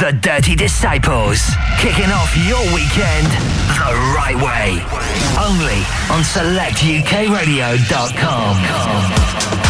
The Dirty Disciples, kicking off your weekend the right way. Only on selectukradio.com.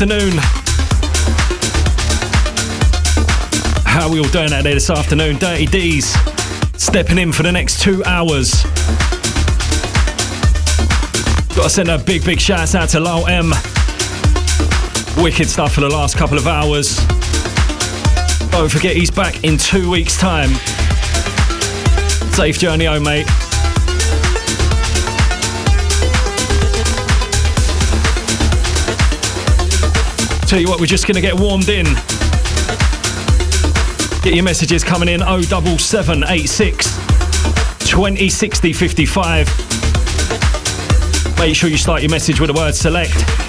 afternoon. How are we all doing out there this afternoon? Dirty D's stepping in for the next two hours. Gotta send a big, big shout out to Lyle M. Wicked stuff for the last couple of hours. Don't forget he's back in two weeks' time. Safe journey home, mate. Tell you what, we're just gonna get warmed in. Get your messages coming in 07786 2060 55. Make sure you start your message with the word select.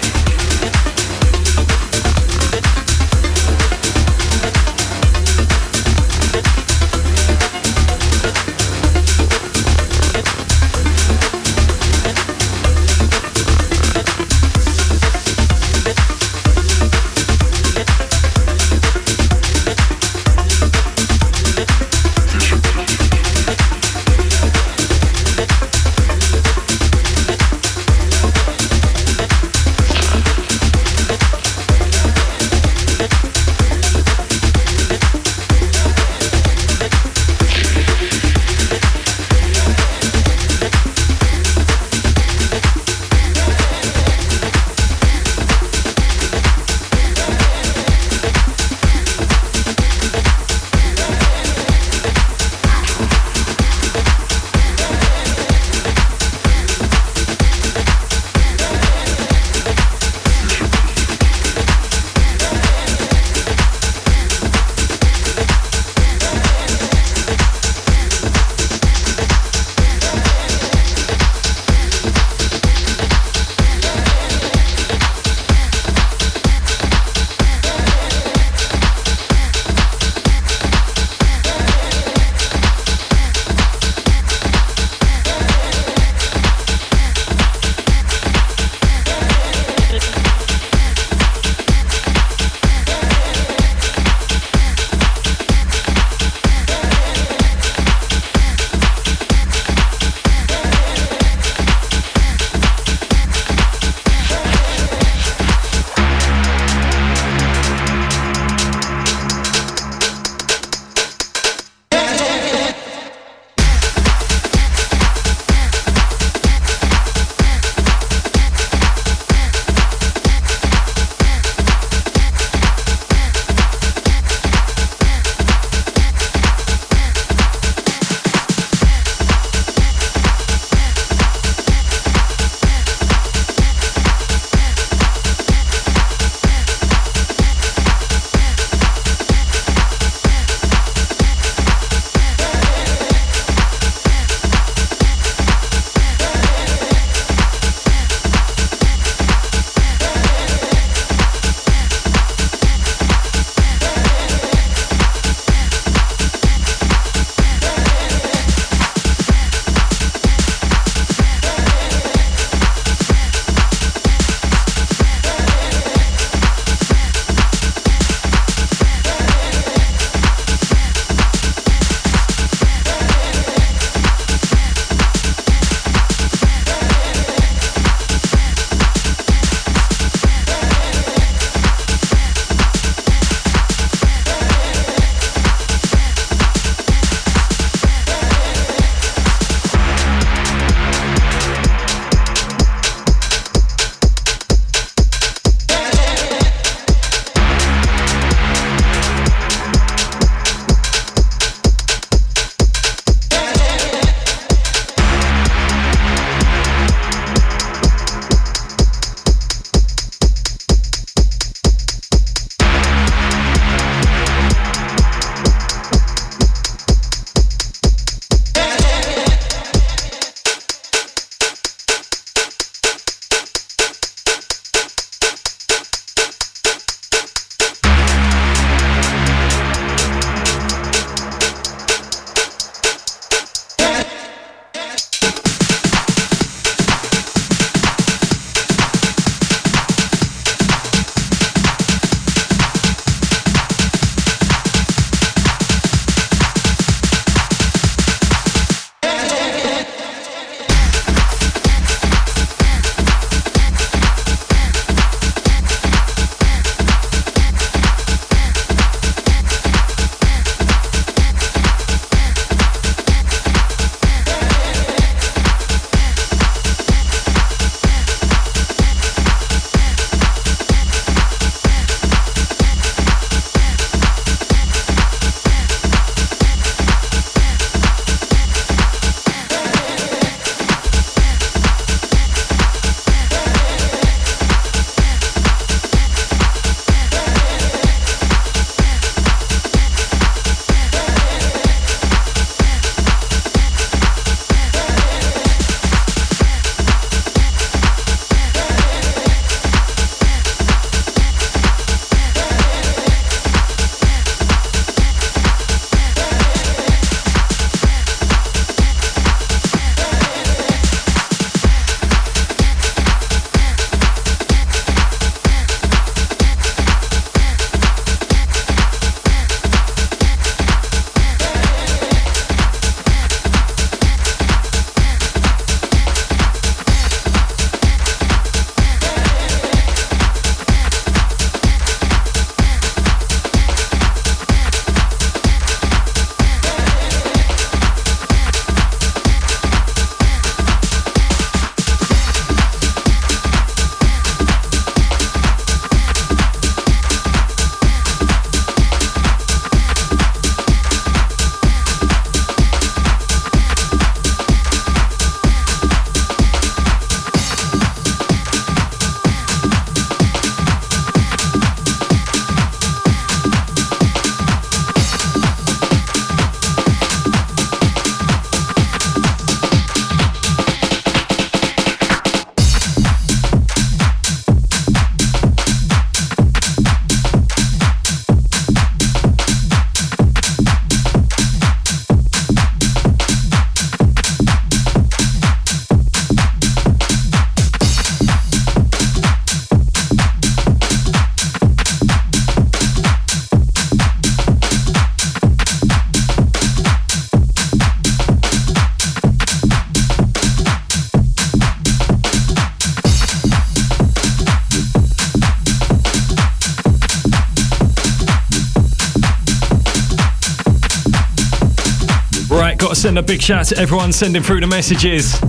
A big shout to everyone sending through the messages.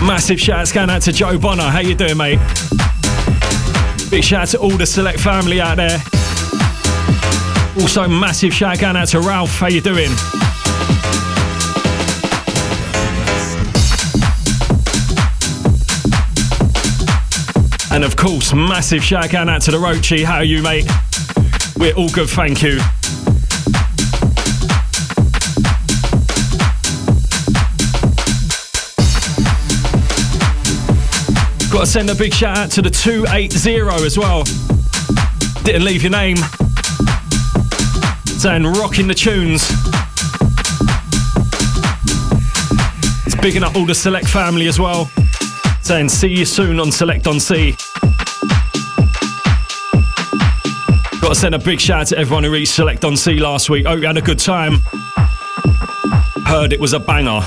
Massive shouts going out to Joe Bonner. How you doing, mate? Big shout out to all the select family out there. Also, massive shout going out to Ralph. How you doing? And of course, massive shout out to the Roachy. How are you, mate? We're all good, thank you. Got to send a big shout out to the 280 as well. Didn't leave your name. Saying rocking the tunes. It's bigging up all the Select family as well. Saying see you soon on Select on C. Got to send a big shout out to everyone who reached Select on C last week. Hope you had a good time. Heard it was a banger.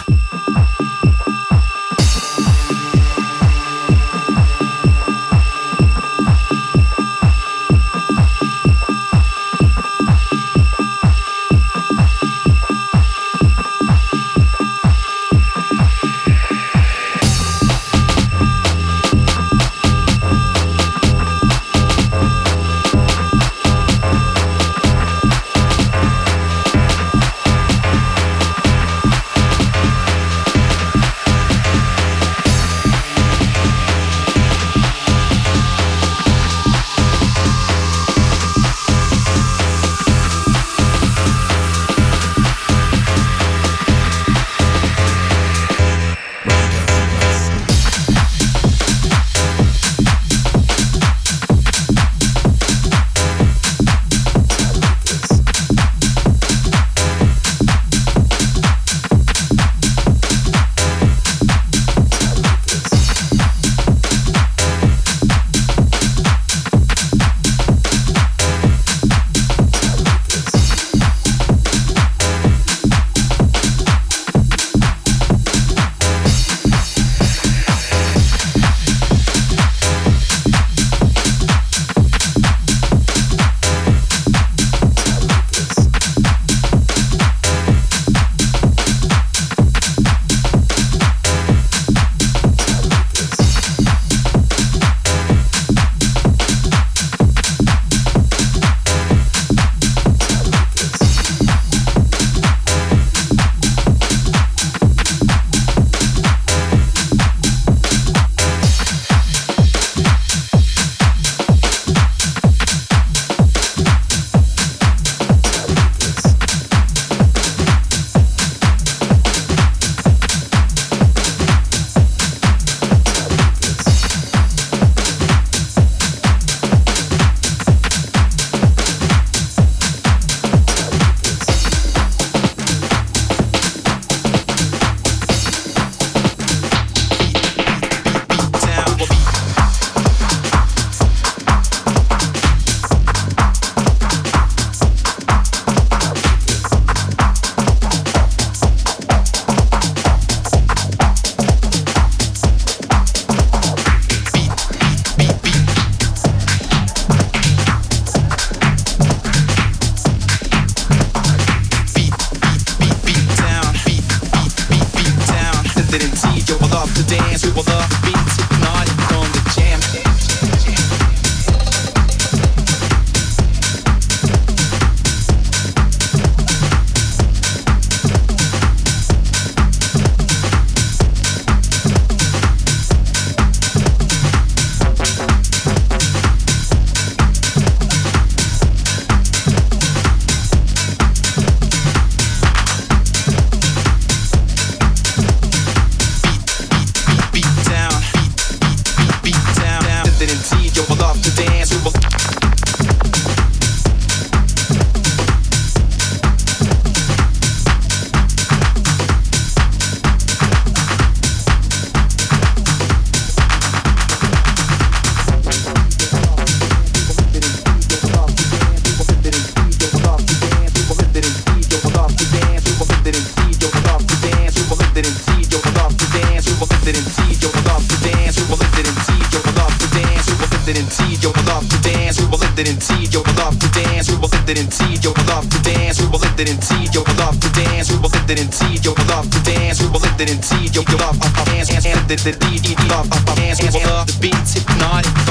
and see your love to dance. We will let it and see your love up dance and the D D D love up dance. We will love the beats hypnotic.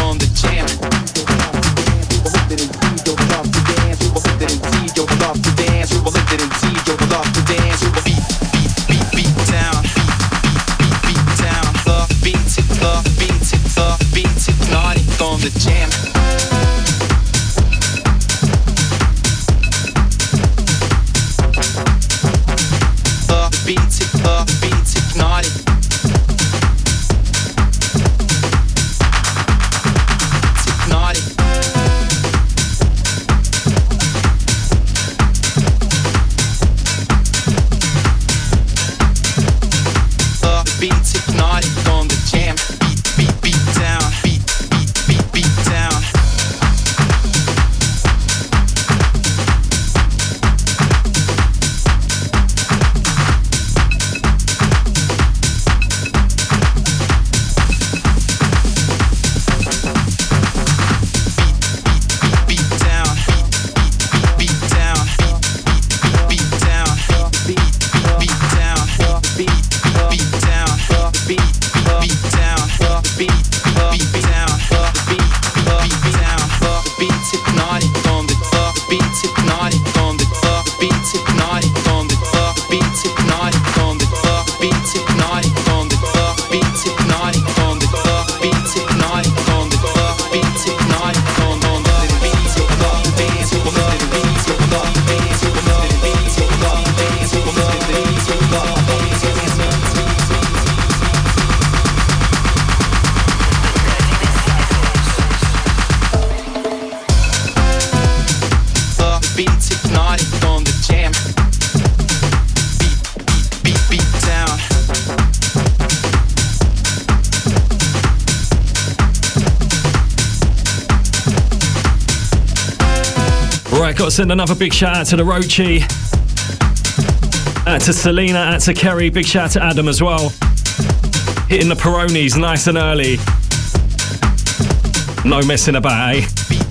Send another big shout out to the Rochi. Out to Selena, out to Kerry, big shout out to Adam as well. Hitting the Peronis nice and early. No messing about, eh?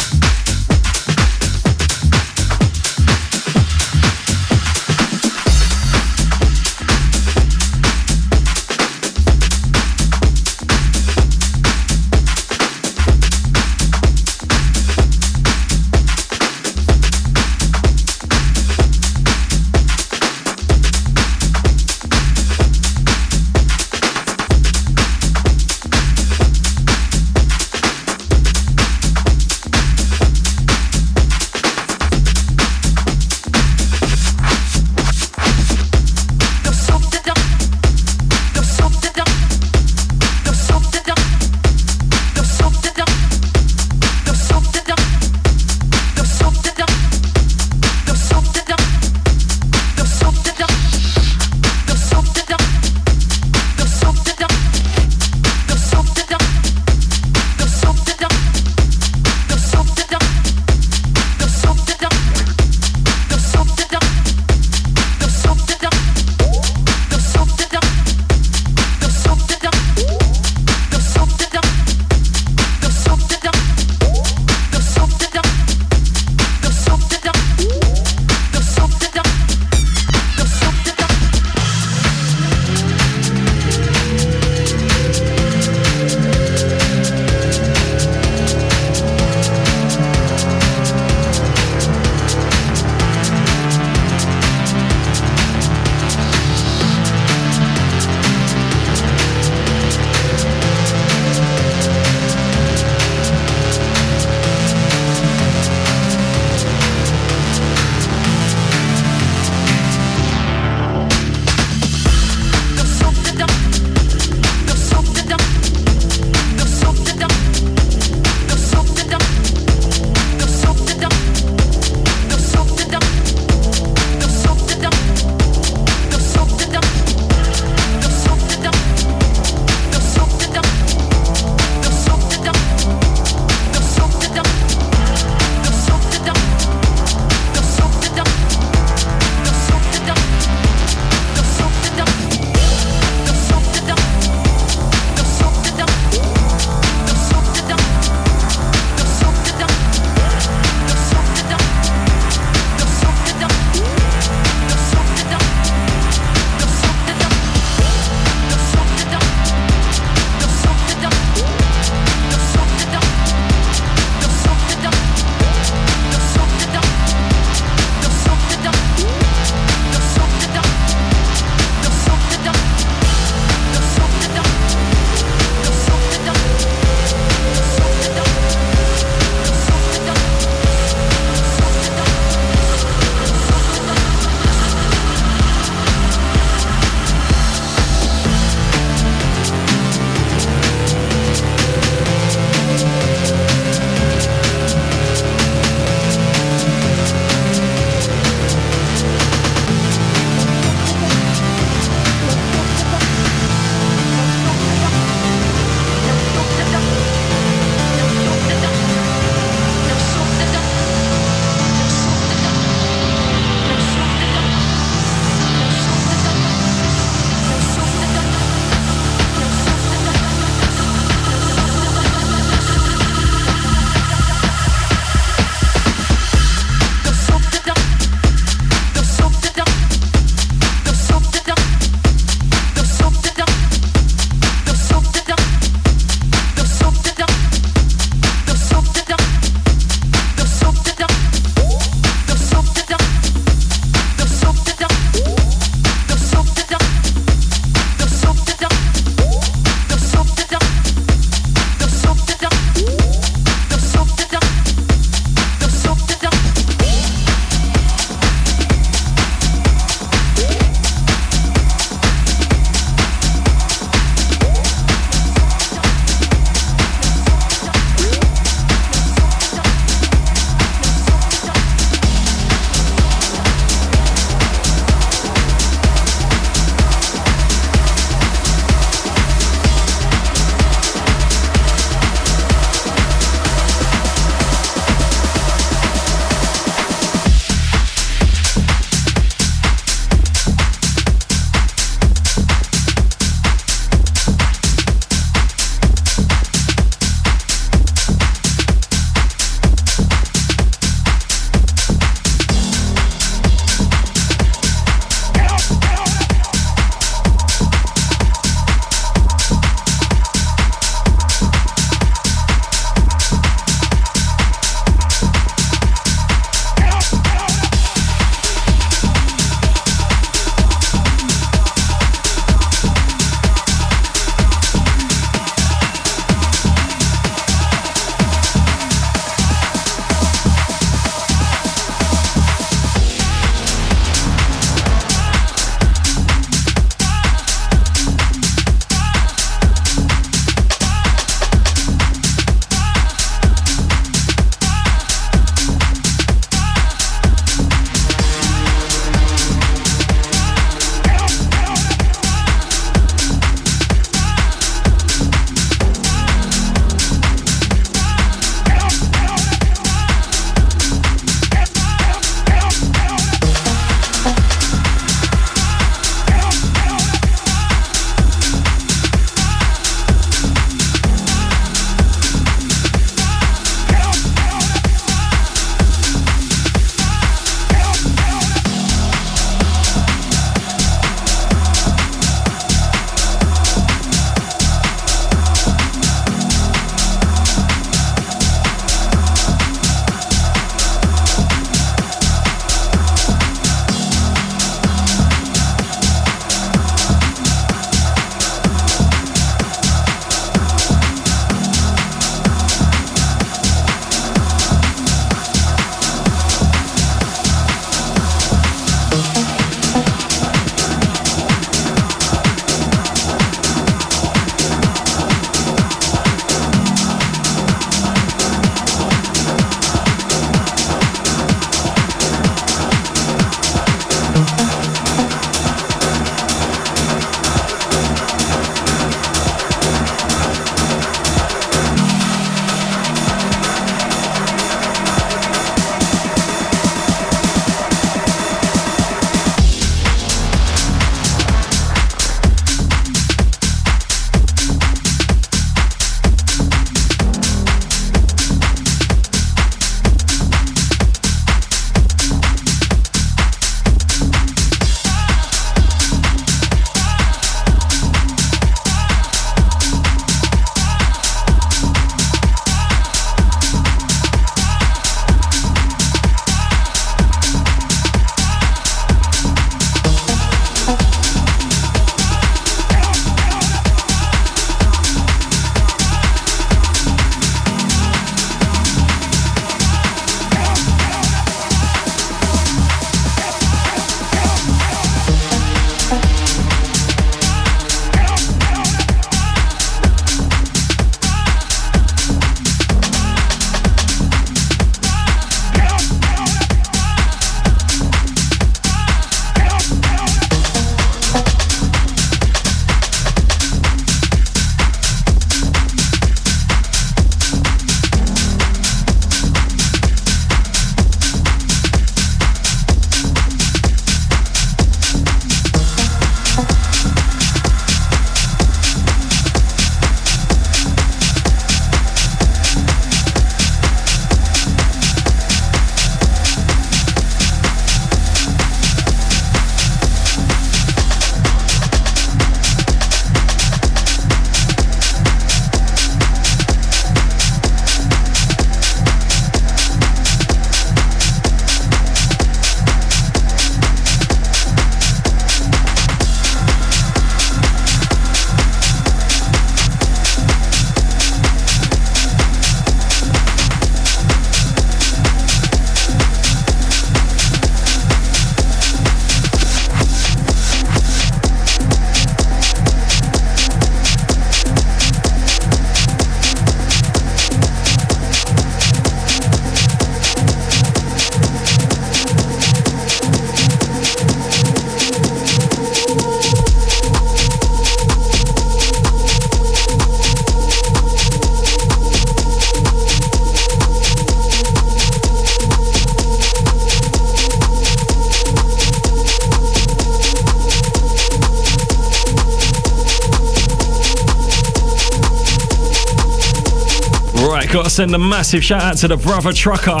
Send a massive shout out to the brother trucker.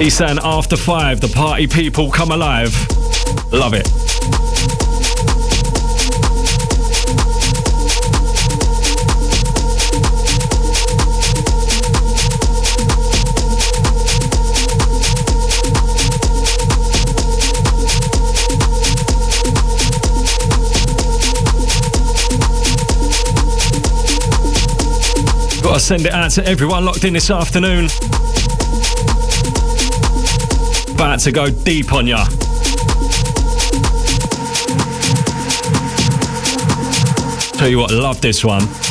He's saying after five, the party people come alive. Love it. Gotta send it out to everyone locked in this afternoon. About to go deep on ya. Tell you what, love this one.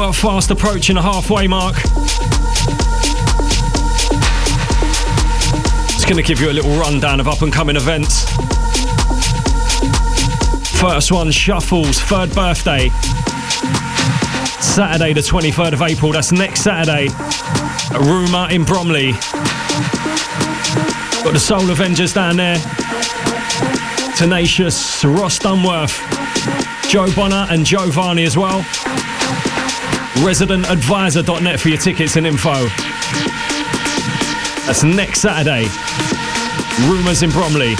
What, fast approaching the halfway mark. Just going to give you a little rundown of up and coming events. First one, Shuffles, third birthday. Saturday, the 23rd of April, that's next Saturday. At Rumour in Bromley. Got the Soul Avengers down there. Tenacious, Ross Dunworth, Joe Bonner, and Joe Varney as well residentadvisor.net for your tickets and info. That's next Saturday. Rumours in Bromley.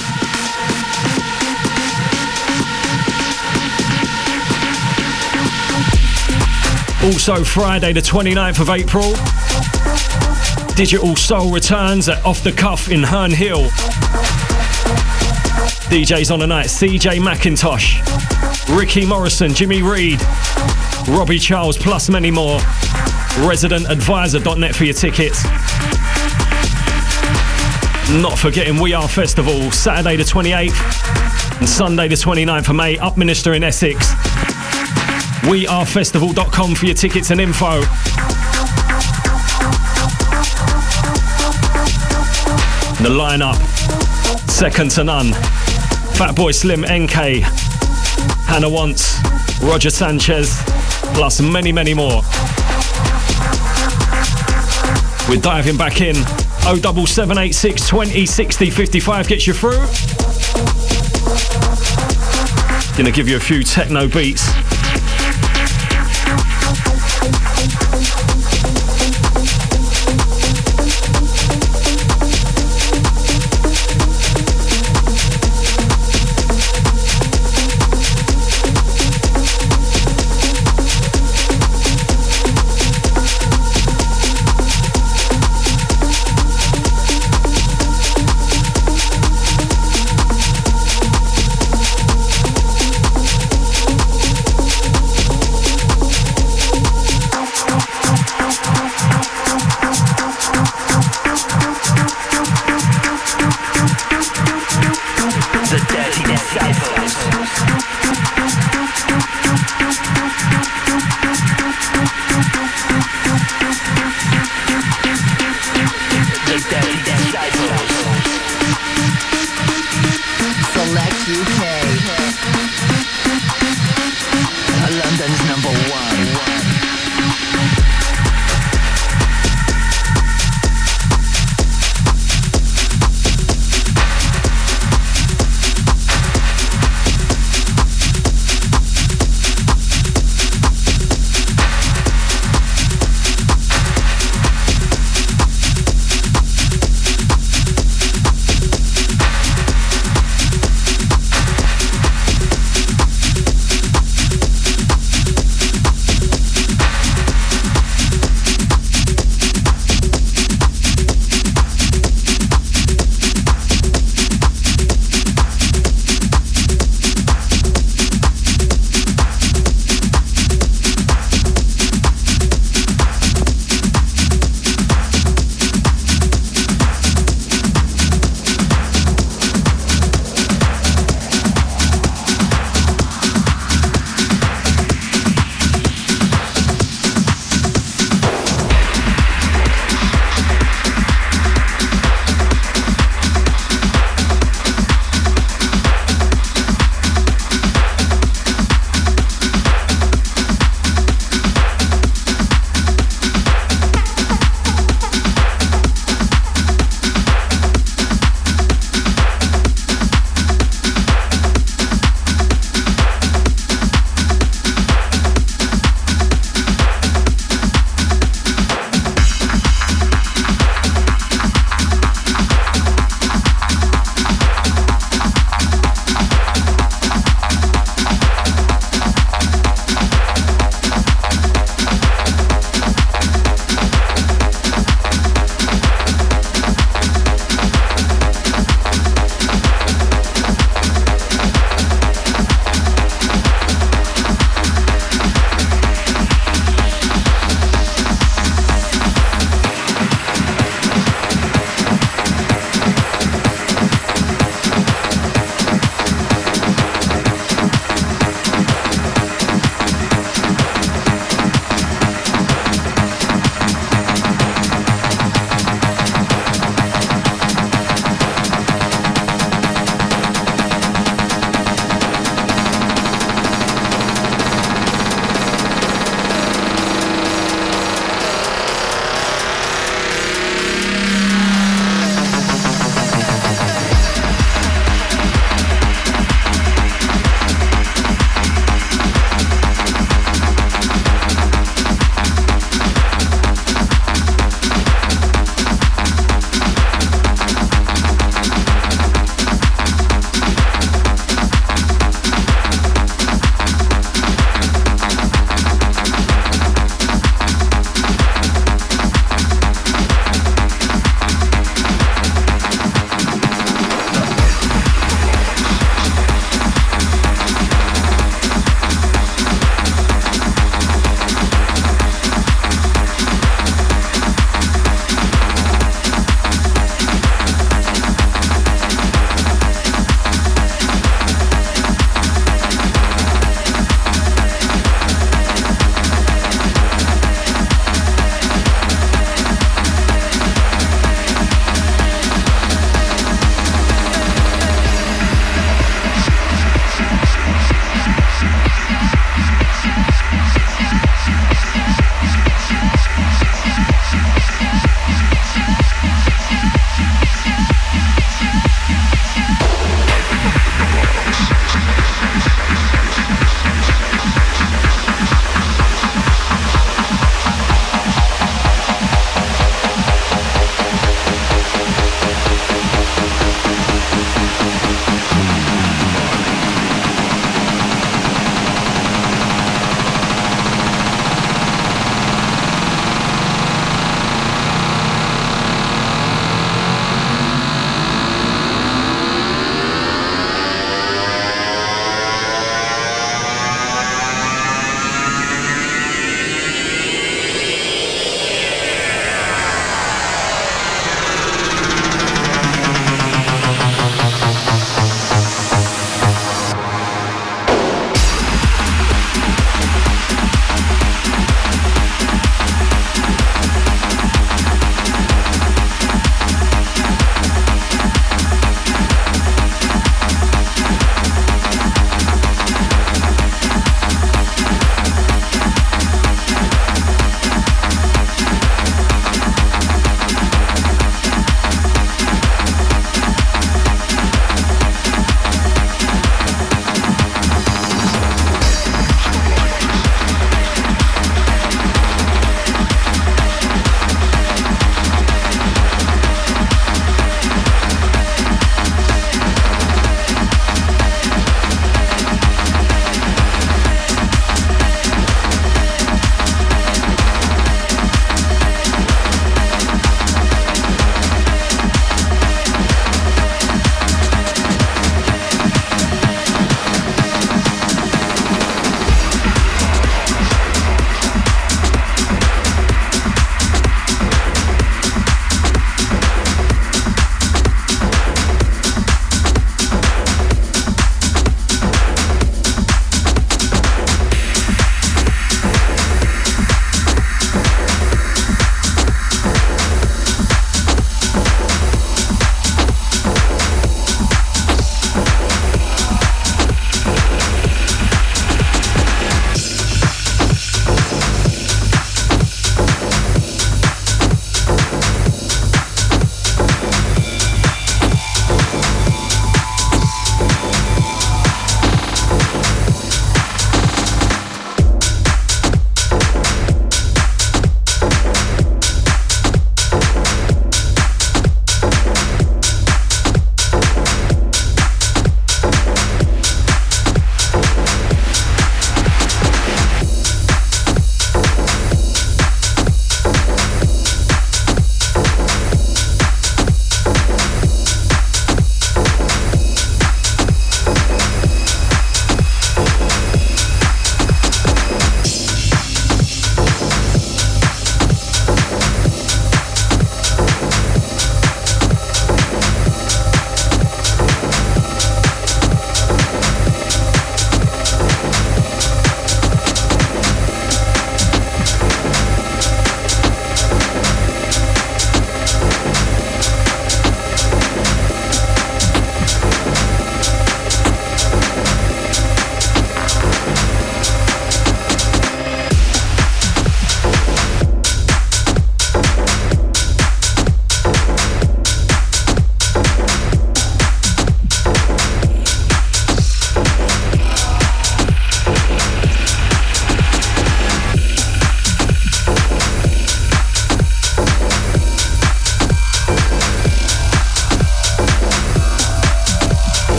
Also, Friday, the 29th of April, Digital Soul returns at Off the Cuff in Herne Hill. DJs on the night CJ Mackintosh, Ricky Morrison, Jimmy Reed, Robbie Charles, plus many more. ResidentAdvisor.net for your tickets. Not forgetting We Are Festival, Saturday the 28th and Sunday the 29th of May, Upminster in Essex. WeAreFestival.com for your tickets and info. The lineup, second to none. Fatboy Slim MK, Hannah Wants, Roger Sanchez, plus many, many more. We're diving back in. 07786 20 60 55 gets you through. Gonna give you a few techno beats. you.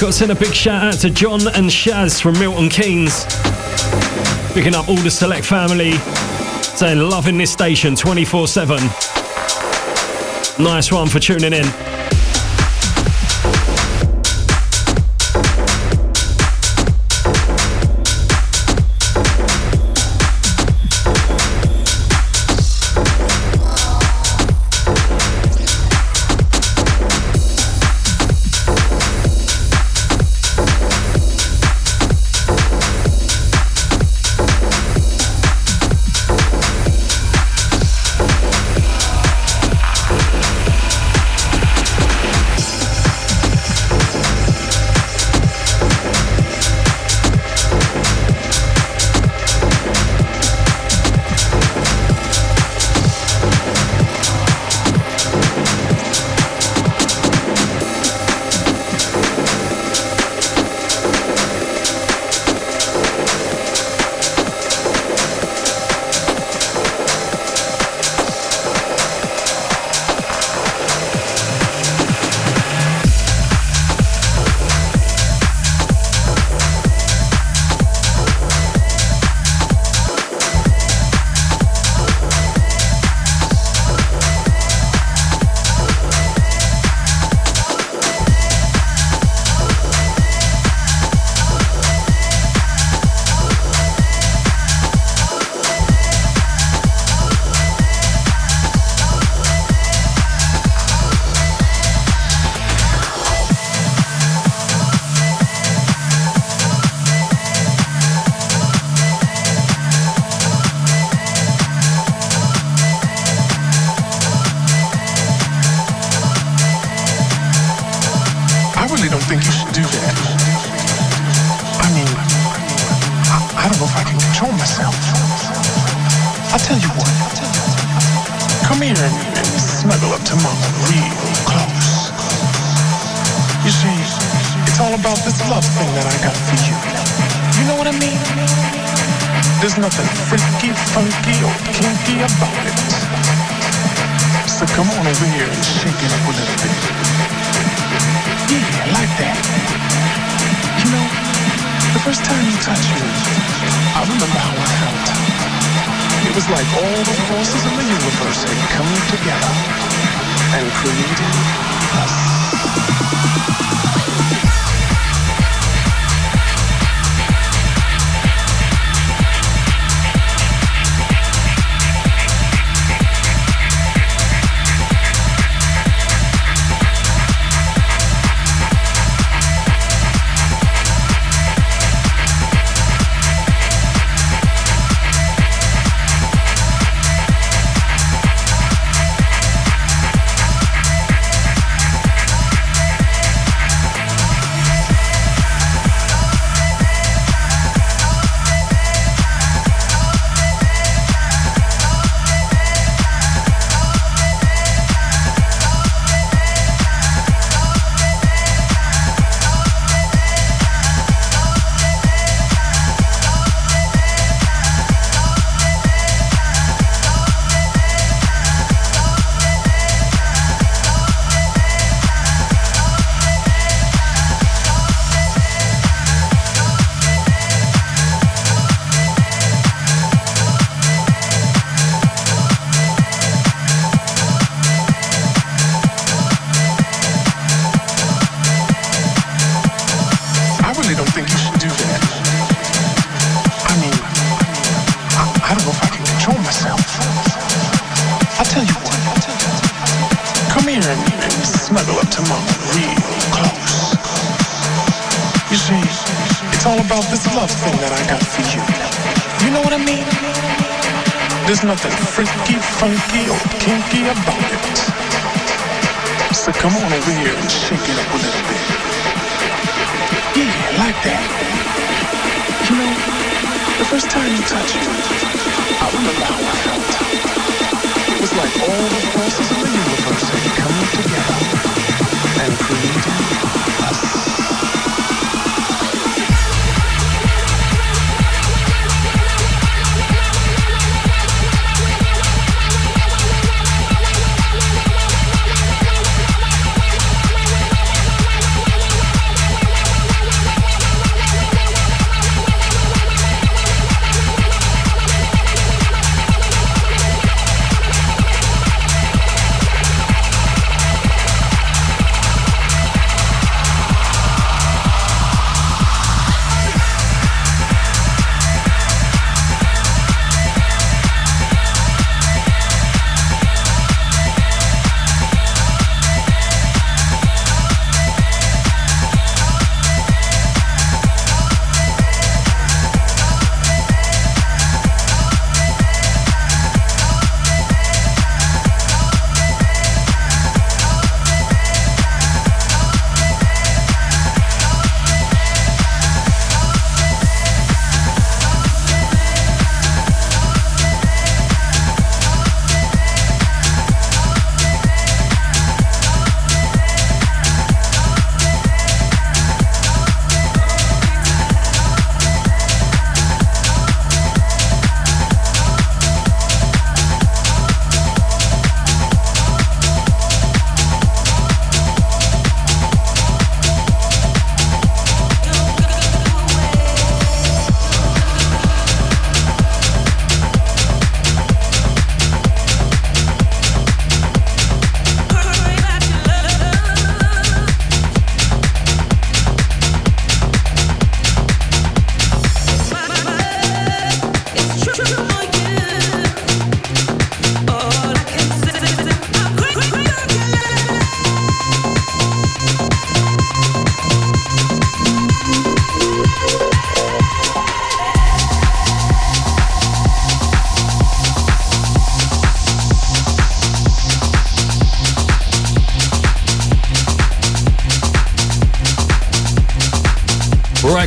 Got to send a big shout out to John and Shaz from Milton Keynes. Picking up all the Select family, saying loving this station 24 7. Nice one for tuning in. come real close. You see, it's all about this love thing that I got for you. You know what I mean? There's nothing freaky, funky, or kinky about it. So come on over here and shake it up a little bit. Yeah, like that. You know, the first time you touched me, I remember how I felt. It was like all the forces in the universe had come together. and creating us.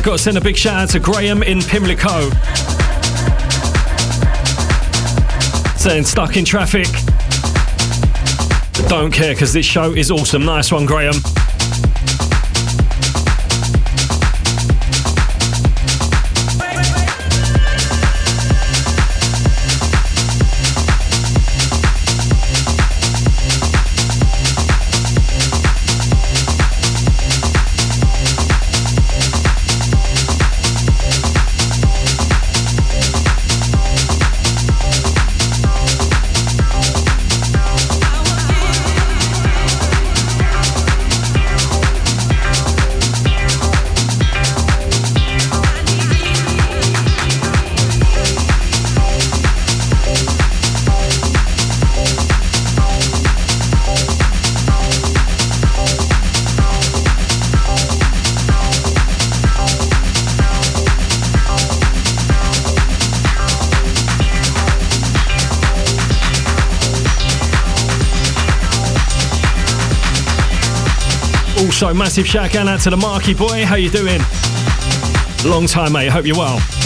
Got to send a big shout out to Graham in Pimlico. Saying stuck in traffic. Don't care because this show is awesome. Nice one, Graham. So massive shout out to the Marky boy. How you doing? Long time, mate. Hope you're well.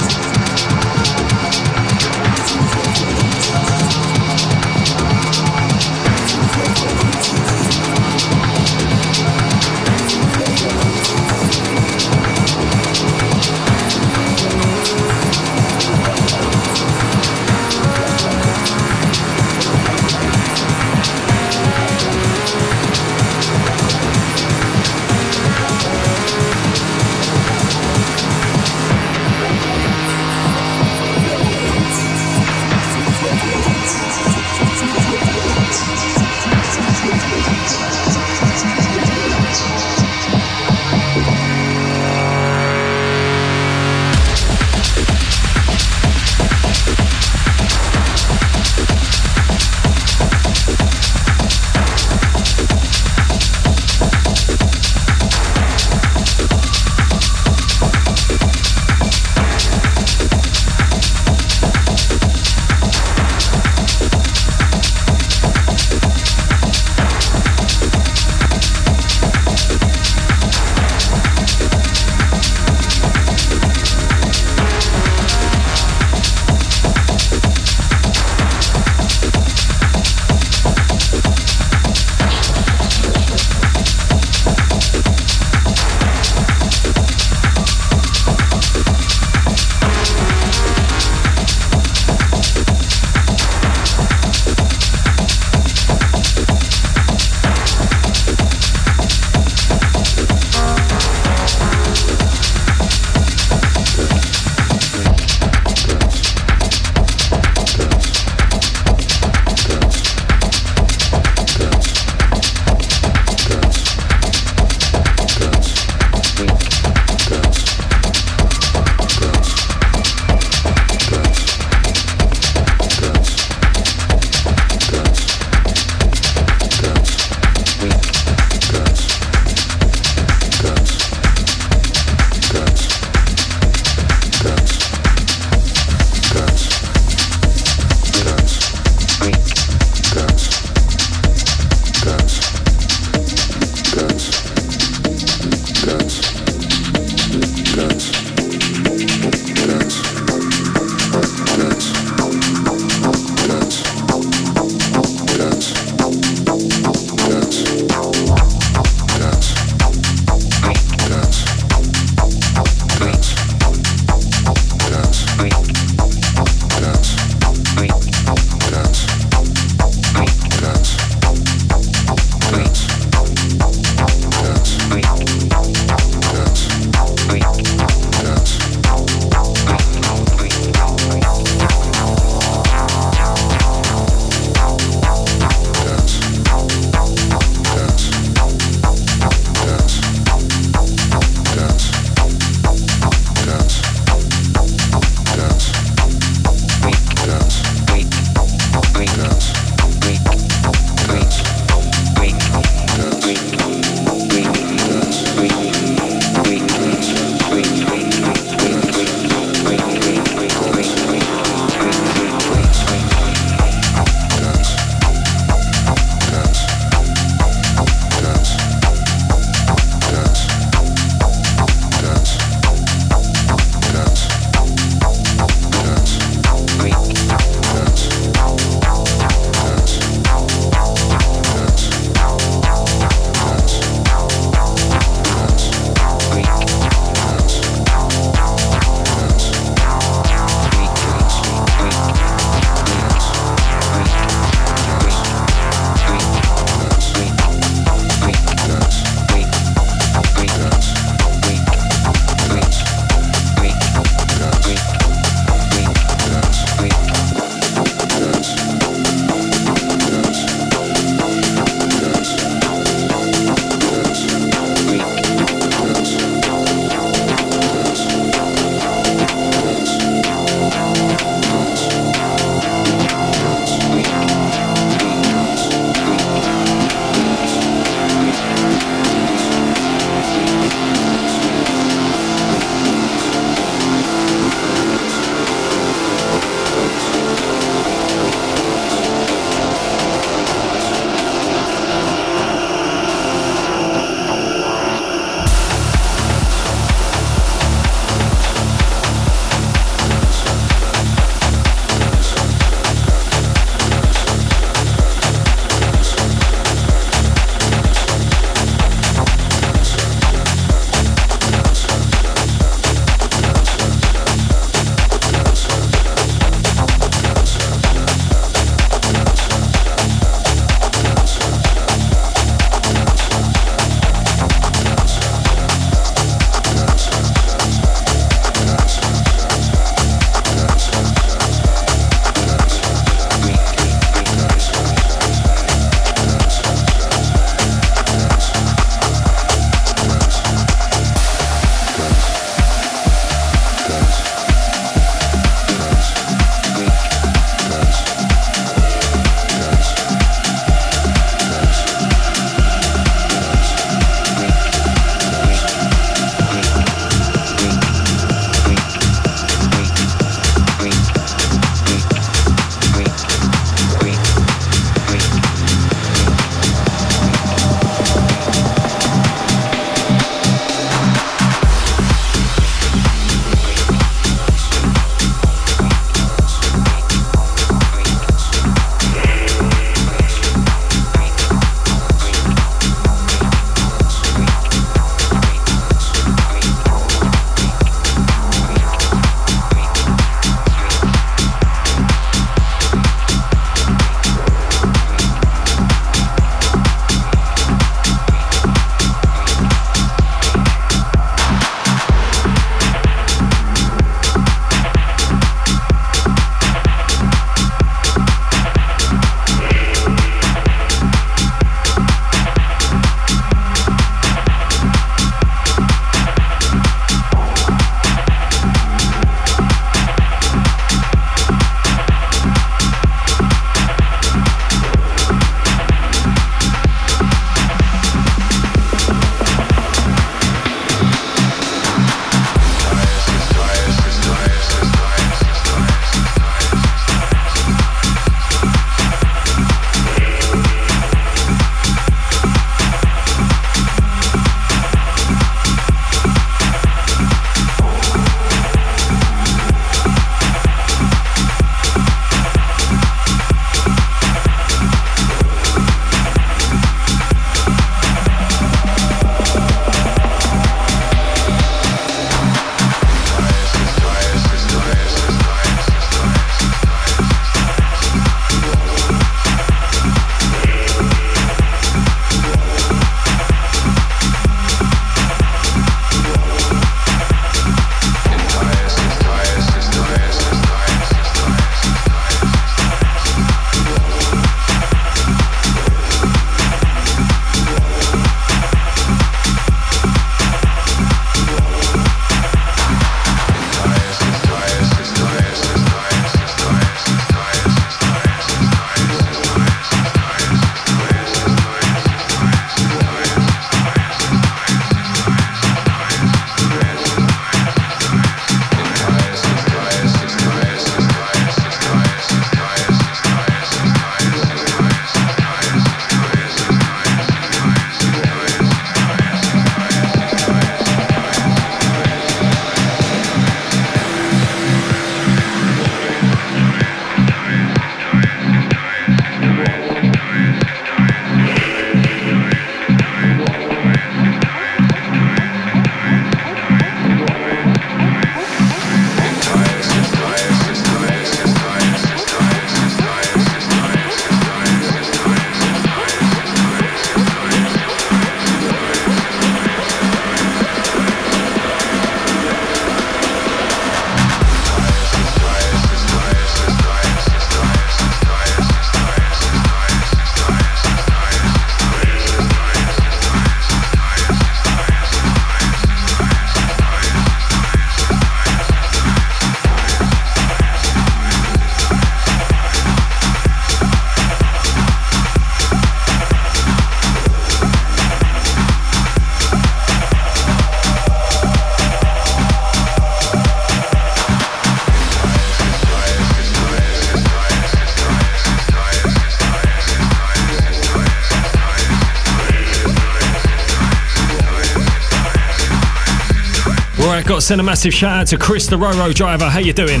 To send a massive shout out to Chris the Roro driver. How you doing?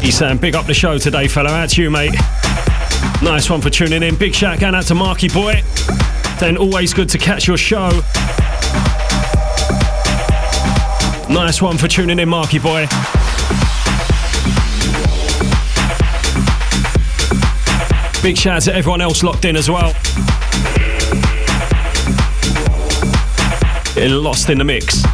He's saying big up the show today, fellow. Out to you, mate. Nice one for tuning in. Big shout out to Marky Boy. Then always good to catch your show. Nice one for tuning in, Marky Boy. Big shout out to everyone else locked in as well. Getting lost in the mix.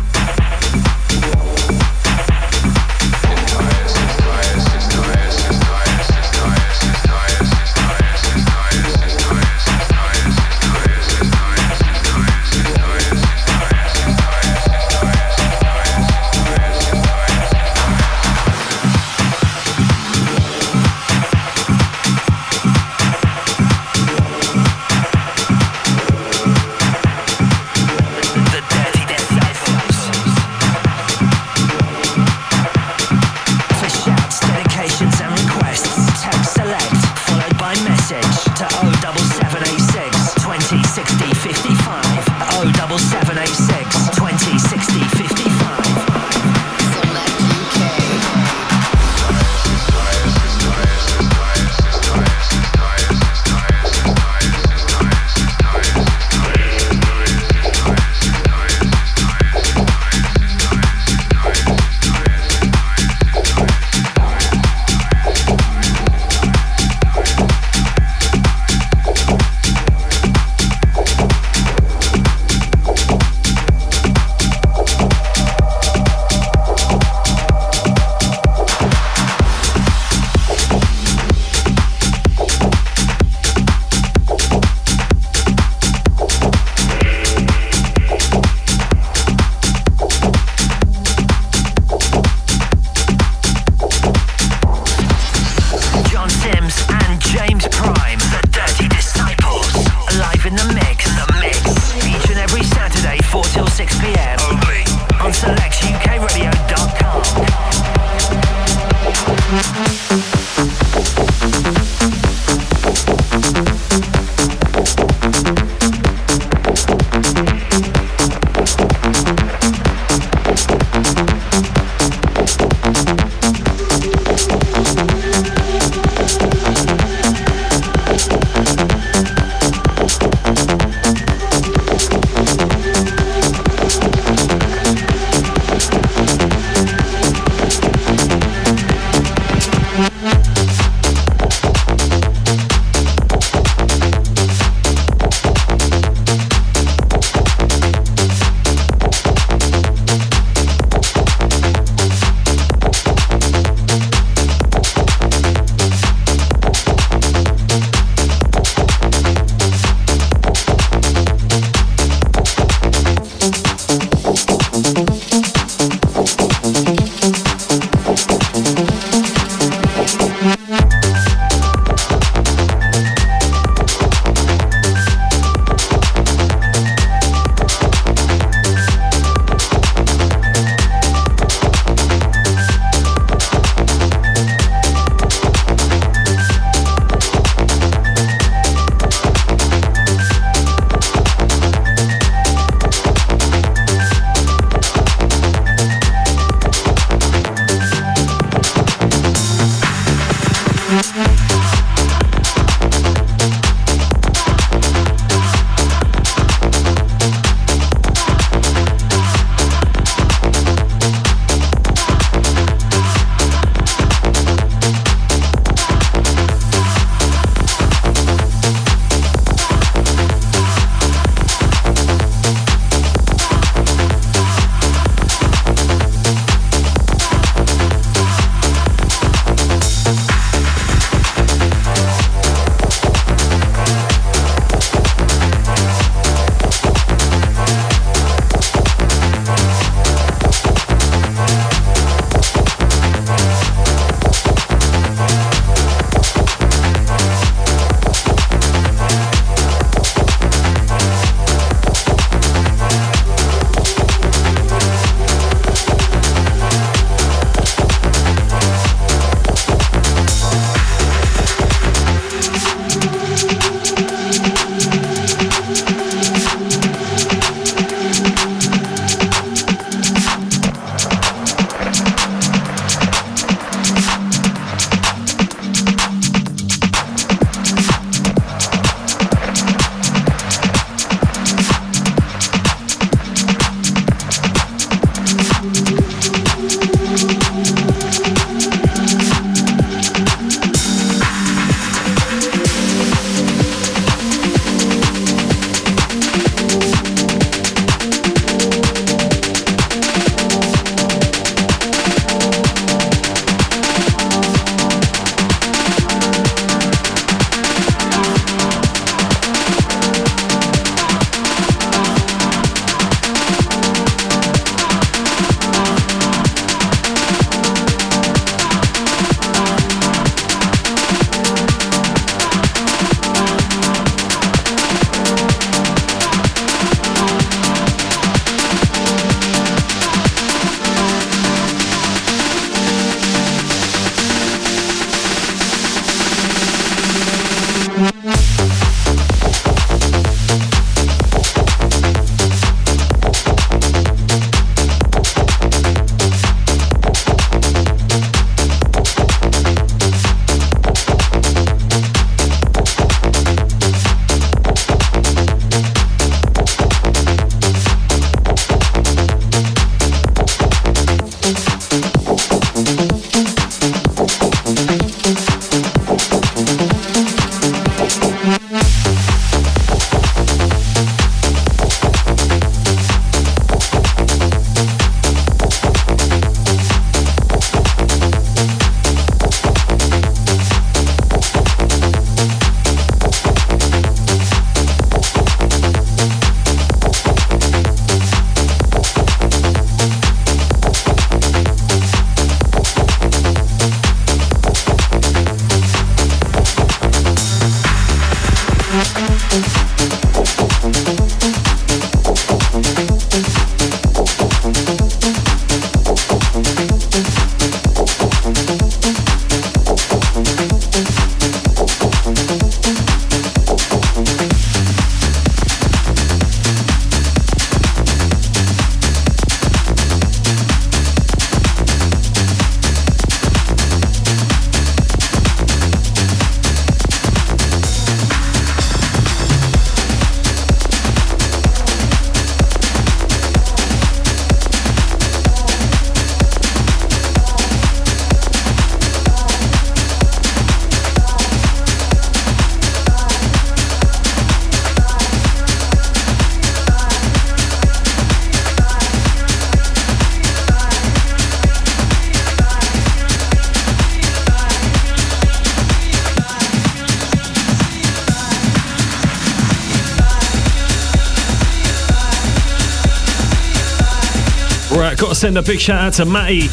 To send a big shout out to Matty,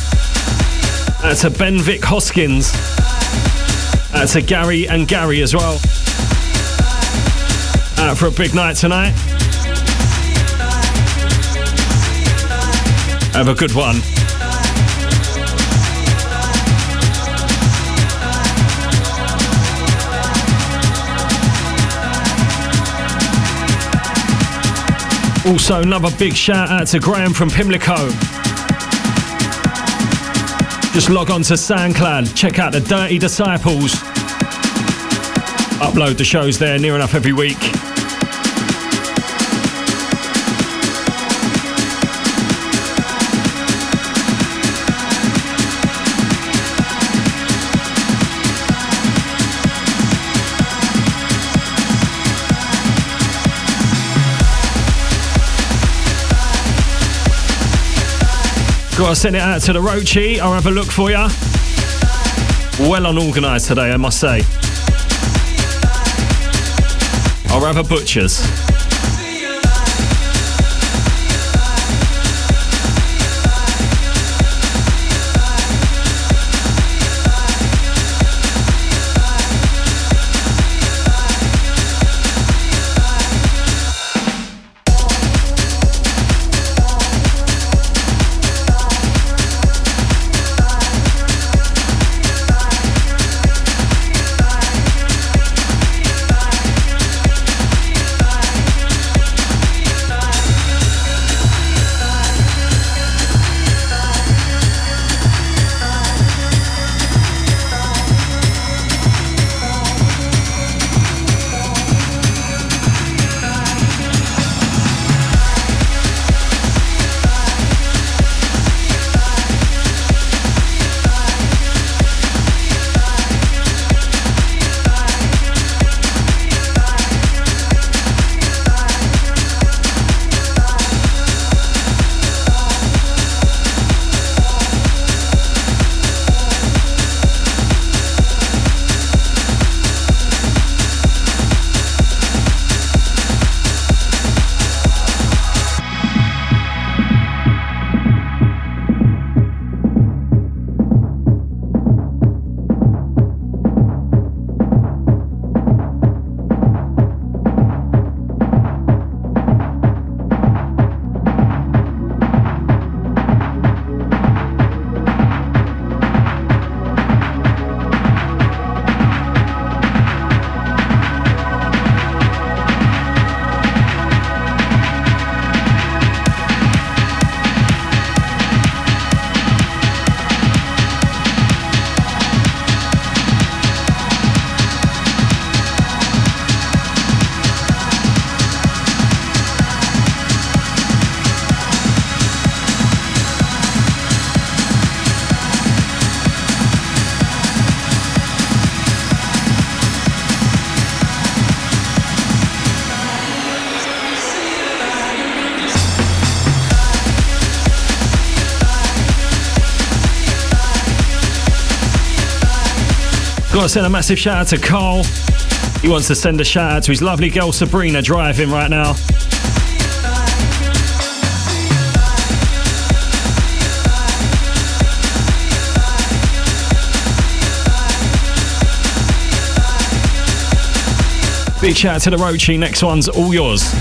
out to Ben Vic Hoskins, out to Gary and Gary as well. Out for a big night tonight. Have a good one. Also, another big shout out to Graham from Pimlico. Just log on to SoundCloud, check out the Dirty Disciples. Upload the shows there near enough every week. Gotta send it out to the Roachy. I'll have a look for you. Well unorganised today, I must say. I'll have a butcher's. Got to send a massive shout out to Carl. He wants to send a shout out to his lovely girl Sabrina driving right now. Big shout out to the Roachy. Next one's all yours.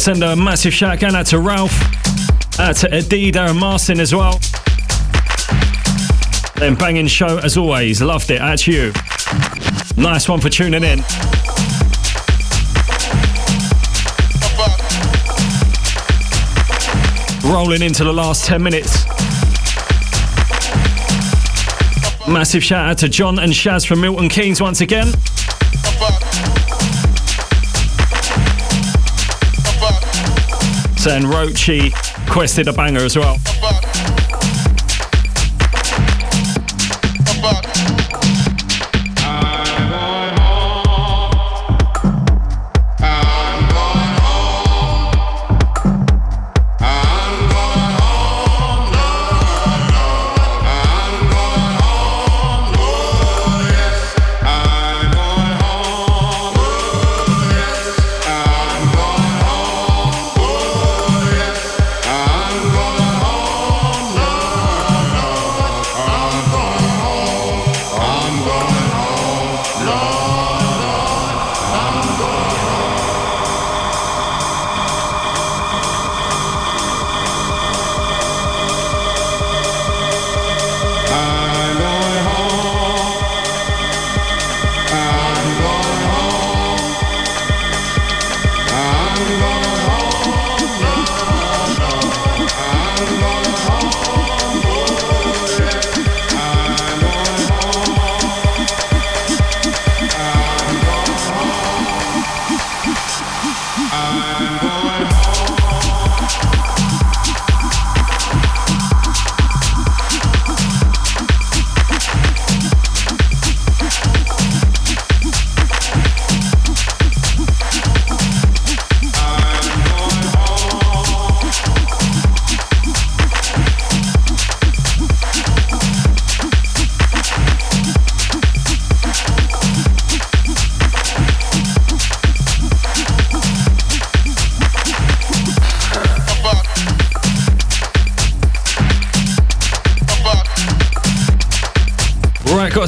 Send a massive shout out to Ralph, out to Adida and Martin as well. Then banging show as always. Loved it. To you. Nice one for tuning in. Rolling into the last 10 minutes. Massive shout out to John and Shaz from Milton Keynes once again. Saying Roachy quested a banger as well.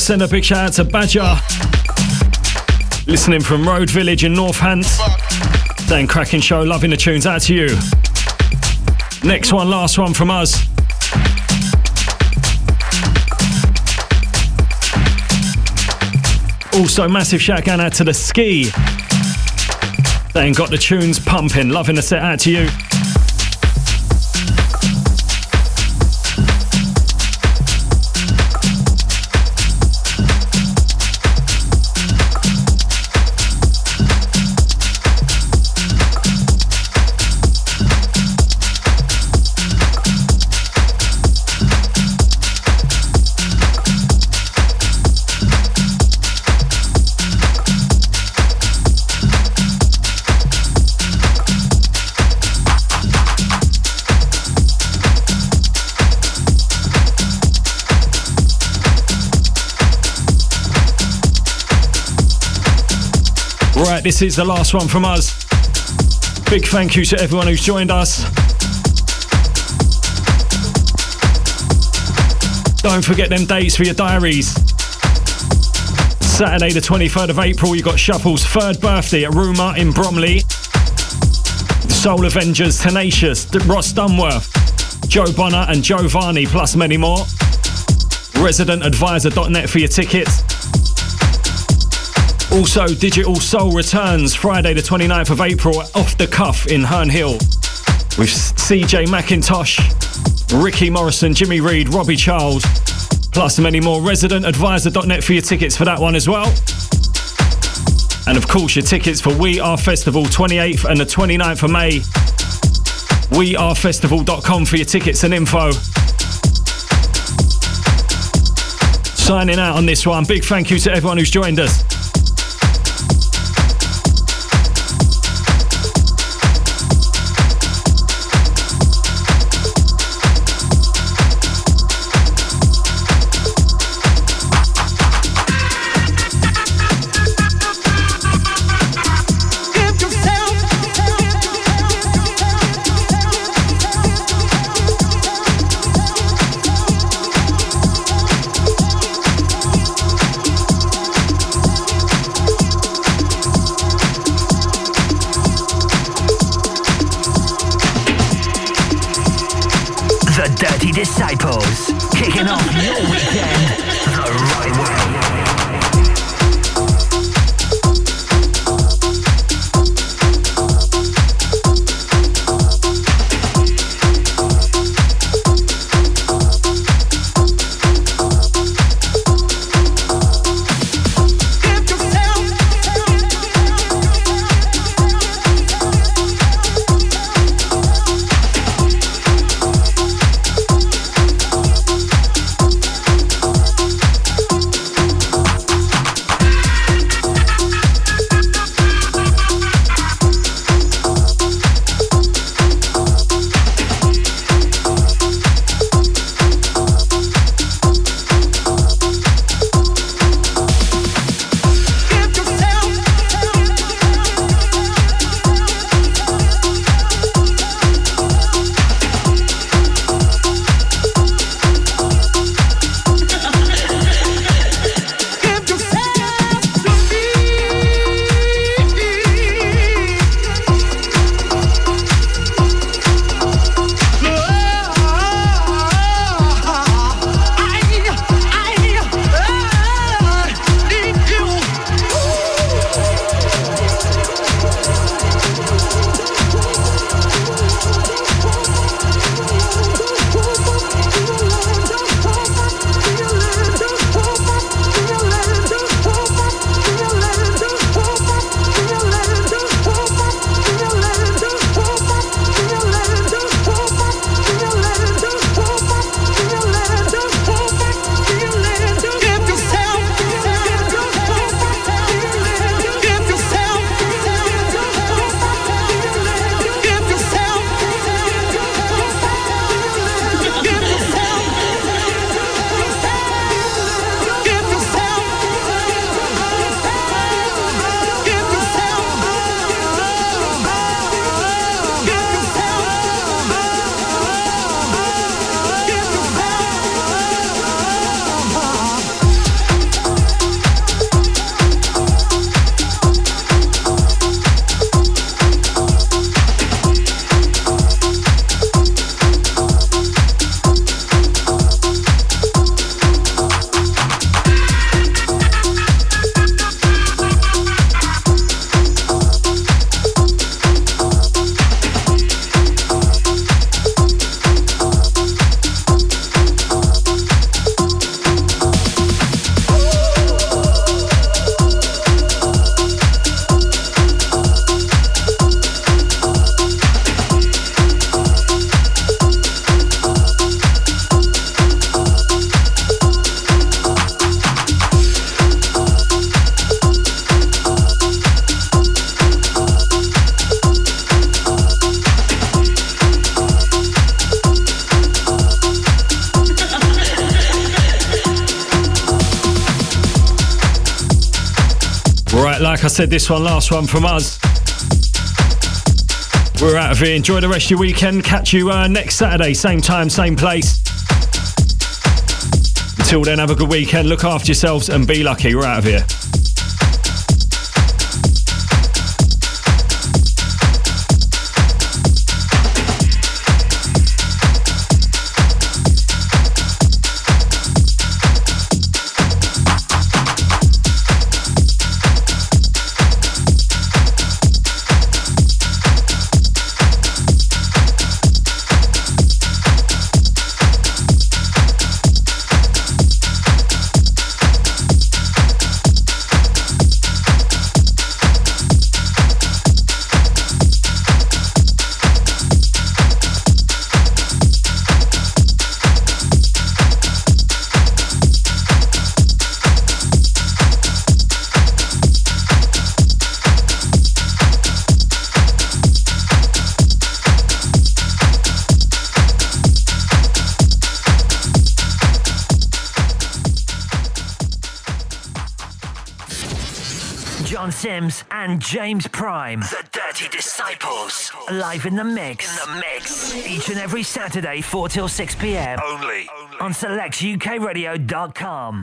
Send a big shout out to Badger. Listening from Roade Village in North Northants. Saying cracking show, loving the tunes. Out to you. Next one, last one from us. Also, massive shout out to the ski. Saying got the tunes pumping, loving the set out to you. This is the last one from us. Big thank you to everyone who's joined us. Don't forget them dates for your diaries. Saturday, the 23rd of April, you got Shuffle's third birthday at Rumour in Bromley. Soul Avengers, Tenacious, Ross Dunworth, Joe Bonner, and Joe Varney, plus many more. ResidentAdvisor.net for your tickets. Also, Digital Soul returns Friday, the 29th of April, off the cuff in Herne Hill with CJ Mackintosh, Ricky Morrison, Jimmy Reed, Robbie Charles, plus many more. ResidentAdvisor.net for your tickets for that one as well. And of course, your tickets for We Are Festival 28th and the 29th of May. WeAreFestival.com for your tickets and info. Signing out on this one. Big thank you to everyone who's joined us. Said, this one, last one from us. We're out of here. Enjoy the rest of your weekend. Catch you uh, next Saturday, same time, same place. Until then, have a good weekend. Look after yourselves and be lucky. We're out of here. James Prime. The Dirty Disciples. Live in the mix. In the mix. Each and every Saturday, 4 till 6 p.m. Only. On selectukradio.com.